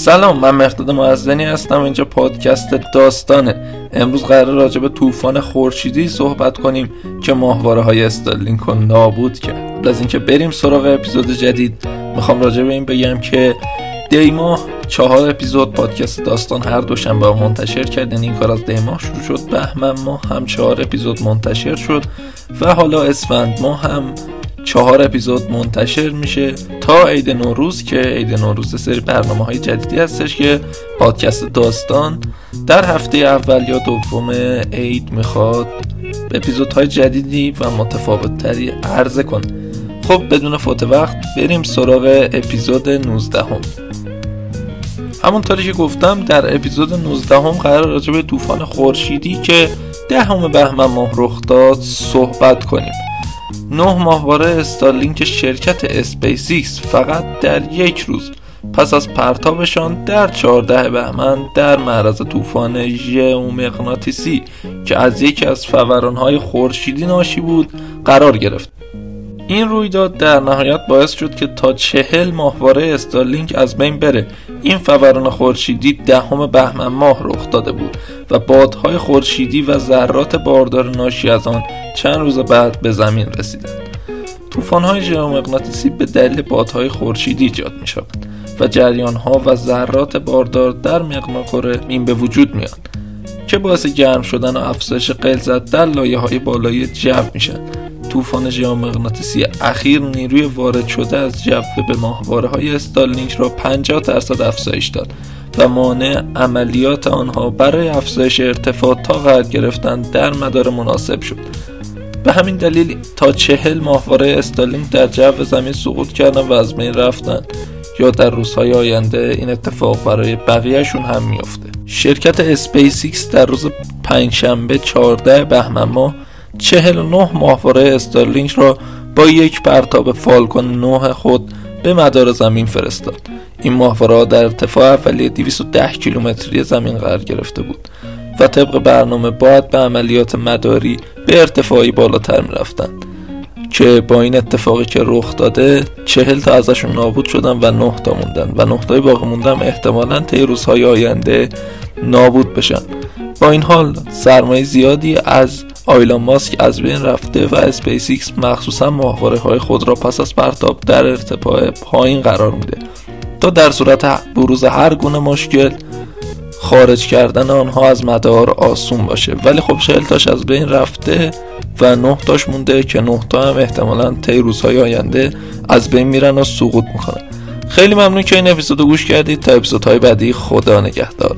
سلام من مقداد معزنی هستم اینجا پادکست داستانه. امروز قرار راجع به طوفان خورشیدی صحبت کنیم که ماهواره های استارلینک رو نابود کرد. از اینکه بریم سراغ اپیزود جدید می‌خوام راجع به این بگم که دی ماه چهار اپیزود پادکست داستان هر دوشنبه منتشر کرد یعنی این کار از دی ماه شروع شد بهمن ماه هم چهار اپیزود منتشر شد و حالا اسفند ماه هم چهار اپیزود منتشر میشه تا عید نوروز که عید نوروز سری برنامه های جدیدی هستش که پادکست داستان در هفته اول یا دوم عید می‌خواد اپیزودهای جدیدی و متفاوت تری عرضه کن خب بدون فوت وقت بریم سراغ اپیزود 19 هم. همونطوری که گفتم در اپیزود 19 هم قرار راجع به طوفان خورشیدی که دهم بهمن ماه رخ داد صحبت کنیم نه ماهواره Starlink شرکت اسپیسیکس فقط در یک روز پس از پرتابشان در 14 بهمن در معرض طوفان ژئومغناطیسی که از یکی از فورانهای خورشیدی ناشی بود قرار گرفت. این رویداد در نهایت باعث شد که تا چهل ماهواره Starlink از بین بره. این فوران خورشیدی دهم بهمن ماه رخ داده بود و بادهای خورشیدی و ذرات باردار ناشی از آن چند روز بعد به زمین رسیدند. طوفان‌های ژئومغناطیسی به دلیل بادهای خورشیدی ایجاد می شود و جریانها و ذرات باردار در مقناطور این به وجود میاد که باعث گرم شدن و افزایش غلظت در لایه های بالای جو میشن طوفان ژئومغناطیسی اخیر نیروی وارد شده از جو به ماهواره های استالینک را 50 درصد افزایش داد و مانع عملیات آنها برای افزایش ارتفاع تا قرار گرفتن در مدار مناسب شد. به همین دلیل تا چهل ماهواره Starlink در جو زمین سقوط کردن و از بین رفتن یا در روزهای آینده این اتفاق برای بقیهشون هم میافته. شرکت اسپیسیکس در روز پنجشنبه 14 بهمن ماه 49 ماهواره Starlink را با یک پرتاب Falcon 9 خود به مدار زمین فرستاد. این ماهواره در ارتفاع اولیه 210 کیلومتری زمین قرار گرفته بود و طبق برنامه باید به عملیات مداری به ارتفاعی بالاتر می‌رفتند که با این اتفاقی که رخ داده چهل تا ازشون نابود شدن و نه تا موندن و نه تای باقی موندن احتمالا طی روزهای آینده نابود بشن. با این حال سرمایه زیادی از آیلان ماسک از بین رفته و اسپیس مخصوصا ماهواره های خود را پس از پرتاب در ارتفاع پایین قرار میده. تا در صورت بروز هر گونه مشکل خارج کردن آنها از مدار آسون باشه. ولی خب چهل تاش از بین رفته و نه تاش مونده که نه تا هم احتمالا طی روزهای آینده از بین میرن و سقوط می‌کنن. خیلی ممنون که این اپیزود گوش کردید. تا اپیزودهای بعدی خدا نگهدار.